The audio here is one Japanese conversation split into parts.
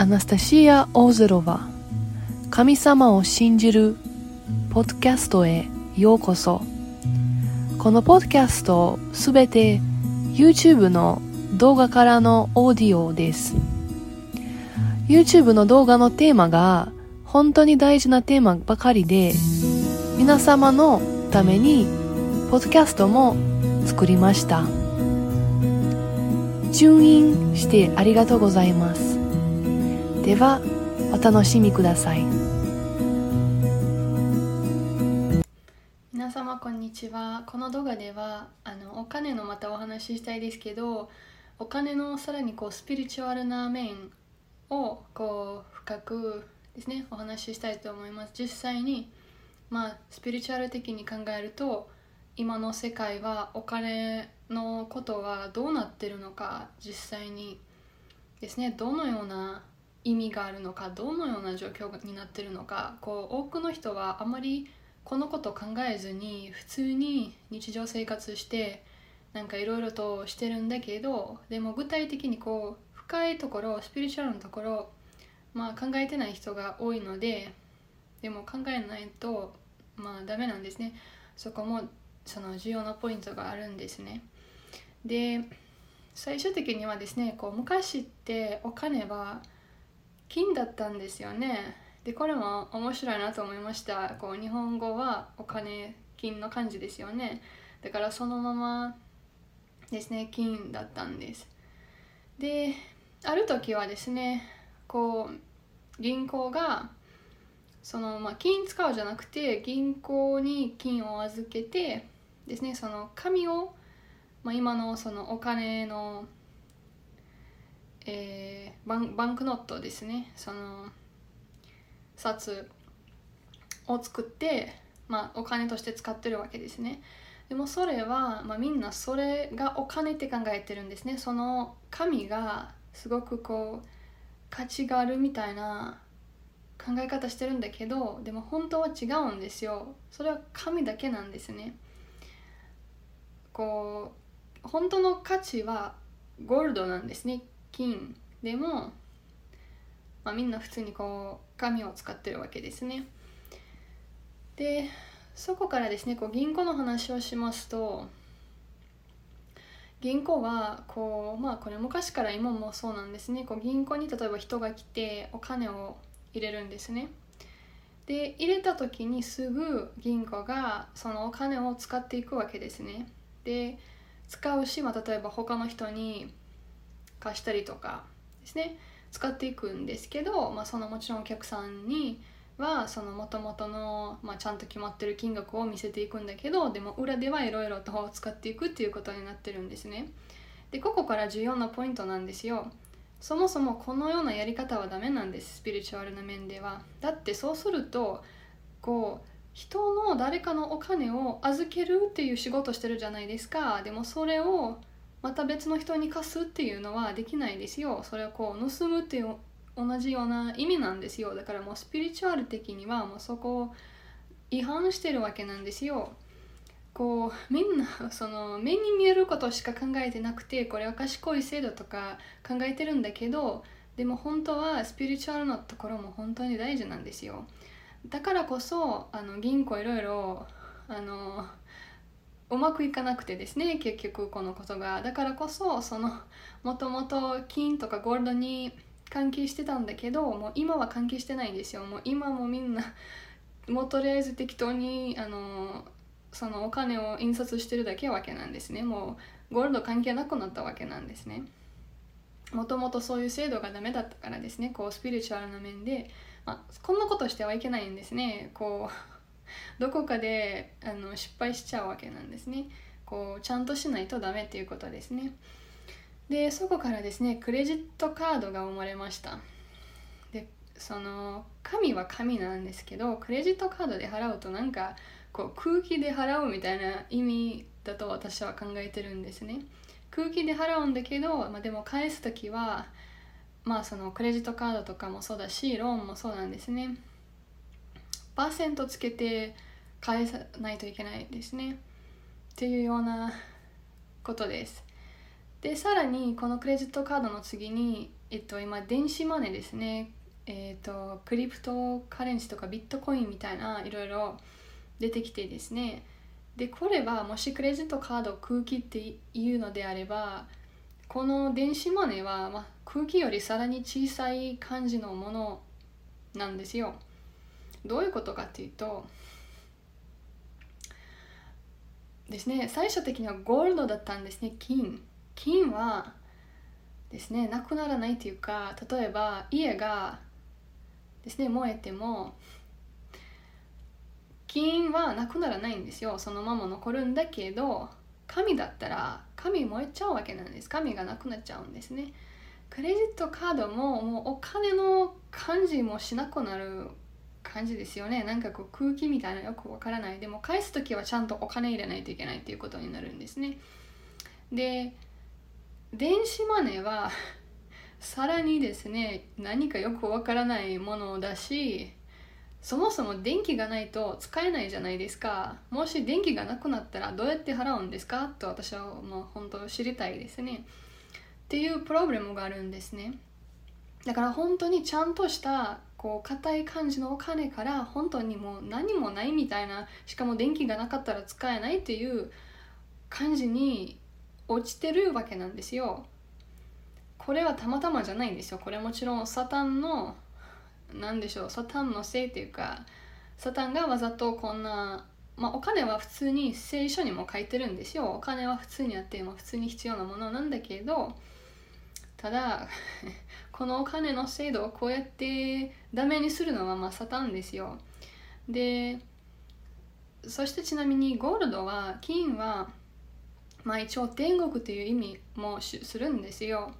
アナスタシア・オーゼロバ神様を信じるポッドキャストへようこそ。このポッドキャストすべて YouTube の動画からのオーディオです。YouTube の動画のテーマが本当に大事なテーマばかりで皆様のためにポッドキャストも作りました。順ンしてありがとうございます。ではお楽しみください。皆様こんにちは。この動画ではあのお金のまたお話ししたいですけどお金のさらにこうスピリチュアルな面をこう深くですねお話ししたいと思います。実際にまあスピリチュアル的に考えると今の世界はお金のことはどうなってるのか実際にですねどのような意味があるのかどのような状況になってるのかこう多くの人はあまりこのことを考えずに普通に日常生活してなんかいろいろとしてるんだけどでも具体的にこう深いところスピリチュアルのところまあ考えてない人が多いのででも考えないとまあダメなんですね。そこもその重要なポイントがあるんですね。で最終的にはですねこう昔ってお金は金だったんですよね。でこれも面白いなと思いました。こう日本語はお金金の漢字ですよね。だからそのままですね金だったんです。である時はですねこう銀行がその、まあ、金使うじゃなくて銀行に金を預けてですねその紙を、まあ、今のそのお金のえー、バンバンクノットですね。その札を作って、まあ、お金として使ってるわけですね。でもそれは、まあ、みんなそれがお金って考えてるんですね。その紙がすごくこう価値があるみたいな考え方してるんだけどでも本当は違うんですよ。それは紙だけなんですね。こう本当の価値はゴールドなんですね。金でも、まあ、みんな普通にこう紙を使ってるわけですね。でそこからですねこう銀行の話をしますと銀行はこうまあこれ昔から今もそうなんですね。こう銀行に例えば人が来てお金を入れるんですね。で入れた時にすぐ銀行がそのお金を使っていくわけですね。で使うし、まあ、例えば他の人に貸したりとかですね使っていくんですけど、まあ、そのもちろんお客さんにはその元々の、まあ、ちゃんと決まってる金額を見せていくんだけどでも裏ではいろいろと使っていくっていうことになってるんですね。でここから重要なポイントなんですよ。そもそもこのようなやり方はダメなんですスピリチュアルな面では。だってそうするとこう人の誰かのお金を預けるっていう仕事してるじゃないですか。でもそれをまた別の人に貸すっていうのはできないですよ。それはこう盗むっていう同じような意味なんですよ。だからもうスピリチュアル的にはもうそこを違反してるわけなんですよ。こうみんな その目に見えることしか考えてなくてこれは賢い制度とか考えてるんだけどでも本当はスピリチュアルのところも本当に大事なんですよ。だからこそあの銀行いろいろあのうまくいかなくてですね結局このことが。だからこそその もともと金とかゴールドに関係してたんだけどもう今は関係してないんですよ。もう今もみんな もうとりあえず適当にあのそのお金を印刷してるだけわけなんですね。もうゴールド関係なくなったわけなんですね。もともとそういう制度がダメだったからですね。こうスピリチュアルな面で、まあ、こんなことしてはいけないんですね。こうどこかであの失敗しちゃうわけなんですね。こうちゃんとしないとダメっていうことですね。でそこからですねクレジットカードが生まれました。でその紙は紙なんですけどクレジットカードで払うとなんかこう空気で払うみたいな意味だと私は考えてるんですね。空気で払うんだけど、まあ、でも返す時はまあそのクレジットカードとかもそうだしローンもそうなんですね。パーセントつけて返さないといけないですね。っていうようなことです。でさらにこのクレジットカードの次にえっと、今電子マネーですね、えっと、クリプトカレンシーとかビットコインみたいないろいろ出てきてですね。でこれはもしクレジットカード空気っていうのであればこの電子マネーは、まあ、空気よりさらに小さい感じのものなんですよ。どういうことかっていうとですね最初的にはゴールドだったんですね金。金はですねなくならないというか例えば家がですね燃えても金はなくならないんですよ。そのまま残るんだけど紙だったら紙燃えちゃうわけなんです。紙がなくなっちゃうんですね。クレジットカードももうお金の感じもしなくなる感じですよね。なんかこう空気みたいなよくわからない。でも返す時はちゃんとお金入れないといけないっていうことになるんですね。で電子マネーは さらにですね何かよくわからないものだしそもそも電気がないと使えないじゃないですか。もし電気がなくなったらどうやって払うんですか？と私はもう本当知りたいですね。っていうプロブレムがあるんですね。だから本当にちゃんとしたこう硬い感じのお金から本当にもう何もないみたいなしかも電気がなかったら使えないっていう感じに落ちてるわけなんですよ。これはたまたまじゃないんですよ。これもちろんサタンの何でしょう。サタンのせいっていうかサタンがわざとこんなまあ、お金は普通に聖書にも書いてるんですよ。お金は普通にあって、まあ、普通に必要なものなんだけどただこのお金の制度をこうやってダメにするのはまあサタンですよでそしてちなみにゴールドは金はまあ一応天国という意味もするんですよ。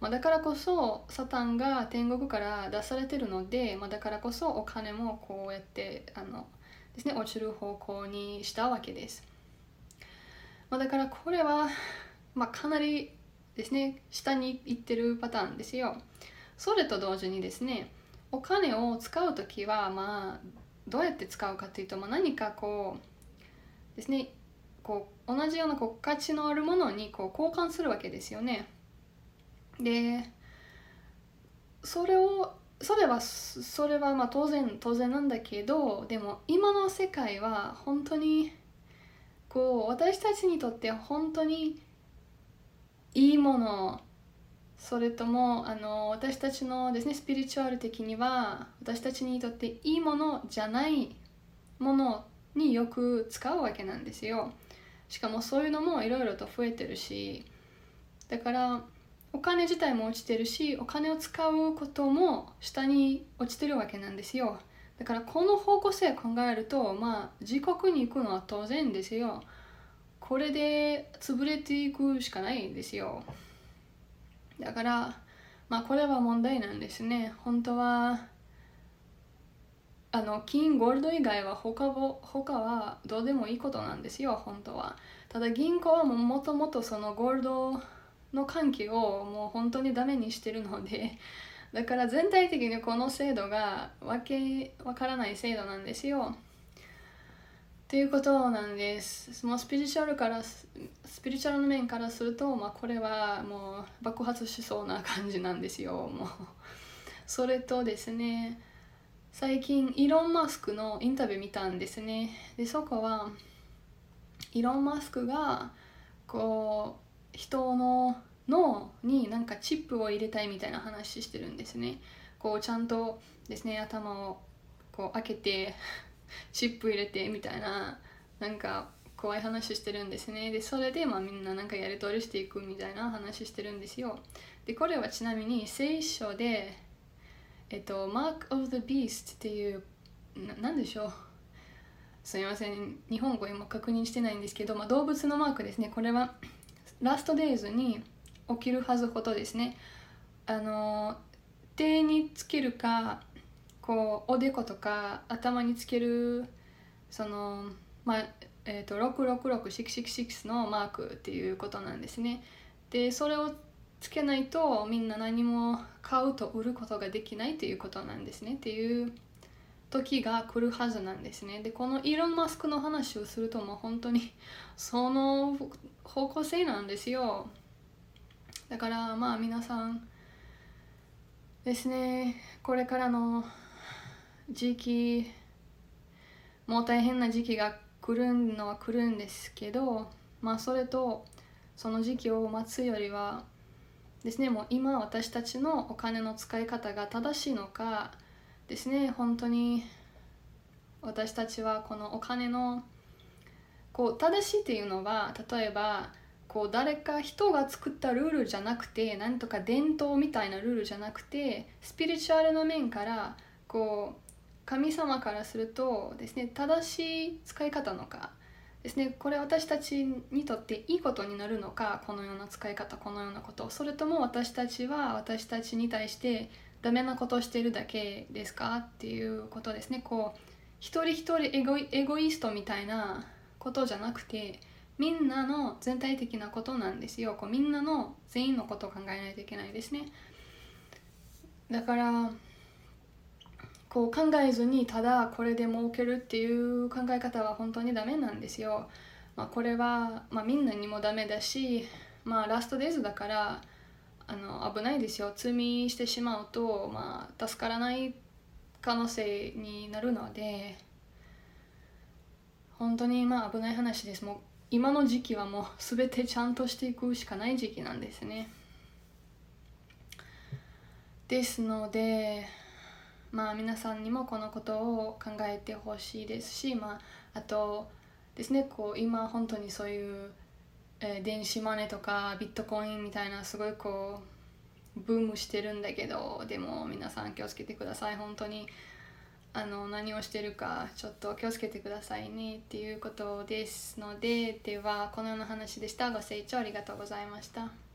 まあ、だからこそサタンが天国から出されてるので、まあ、だからこそお金もこうやってあのですね落ちる方向にしたわけです。まあ、だからこれは、まあ、かなりですね下に行ってるパターンですよ。それと同時にですねお金を使う時はまあどうやって使うかというと、まあ、何かこうですねこう同じようなこう価値のあるものにこう交換するわけですよね。でそれをそれはそれはまあ当然当然なんだけどでも今の世界は本当にこう私たちにとって本当にいいものそれともあの私たちのですねスピリチュアル的には私たちにとっていいものじゃないものによく使うわけなんですよ。しかもそういうのもいろいろと増えてるし。だからお金自体も落ちてるしお金を使うことも下に落ちてるわけなんですよ。だからこの方向性を考えるとまあ自国に行くのは当然ですよ。これで潰れていくしかないんですよ。だからまあこれは問題なんですね。本当はあの金ゴールド以外は他は他はどうでもいいことなんですよ。本当は。ただ銀行はもともとそのゴールドの関係をもう本当にダメにしてるのでだから全体的にこの制度がわけわからない制度なんですよ。っていうことなんです。もうスピリチュアルからスピリチュアルの面からすると、まあ、これはもう爆発しそうな感じなんですよ。もう。それとですね最近イーロン・マスクのインタビュー見たんですね。でそこはイーロン・マスクがこう人の脳になんかチップを入れたいみたいな話してるんですね。こうちゃんとですね頭をこう開けてチップ入れてみたいななんか怖い話してるんですねでそれでまあみんななんかやり取りしていくみたいな話してるんですよでこれはちなみに聖書でえっと、マーク・オブ・ザ・ビーストっていうな、なんでしょうすみません、日本語今確認してないんですけど、まあ、動物のマークですね。これはラストデイズに起きるはずことですね。あの、手につけるか、こう、おでことか頭につける、その、まあ、え、ー、と、666666のマークっていうことなんですね。で、それをつけないとみんな何も買うと売ることができないということなんですね。っていう時が来るはずなんですね。でこのイーロン・マスクの話をするともう本当にその方向性なんですよ。だからまあ皆さんですねこれからの時期もう大変な時期が来るのは来るんですけどまあそれとその時期を待つよりはですねもう今私たちのお金の使い方が正しいのかですね本当に私たちはこのお金のこう正しいっていうのは例えばこう誰か人が作ったルールじゃなくて何とか伝統みたいなルールじゃなくてスピリチュアルの面からこう神様からするとですね正しい使い方のかですねこれ私たちにとっていいことになるのかこのような使い方このようなことそれとも私たちは私たちに対してダメなことをしているだけですか？っていうことですね。こう一人一人エゴエゴイストみたいなことじゃなくてみんなの全体的なことなんですよ。こうみんなの全員のことを考えないといけないですね。だからこう考えずにただこれで儲けるっていう考え方は本当にダメなんですよ、まあ、これは、まあ、みんなにもダメだし、まあ、ラストデイズだからあの危ないですよ。罪してしまうと、まあ、助からない可能性になるので本当にまあ危ない話です。もう今の時期はもう全てちゃんとしていくしかない時期なんですね。ですのでまあ皆さんにもこのことを考えてほしいですし、まあ、あとですねこう今本当にそういう、えー、電子マネーとかビットコインみたいなすごいこうブームしてるんだけどでも皆さん気をつけてください本当に。あの何をしてるかちょっと気をつけてくださいねっていうことですのでではこのような話でしたご清聴ありがとうございました。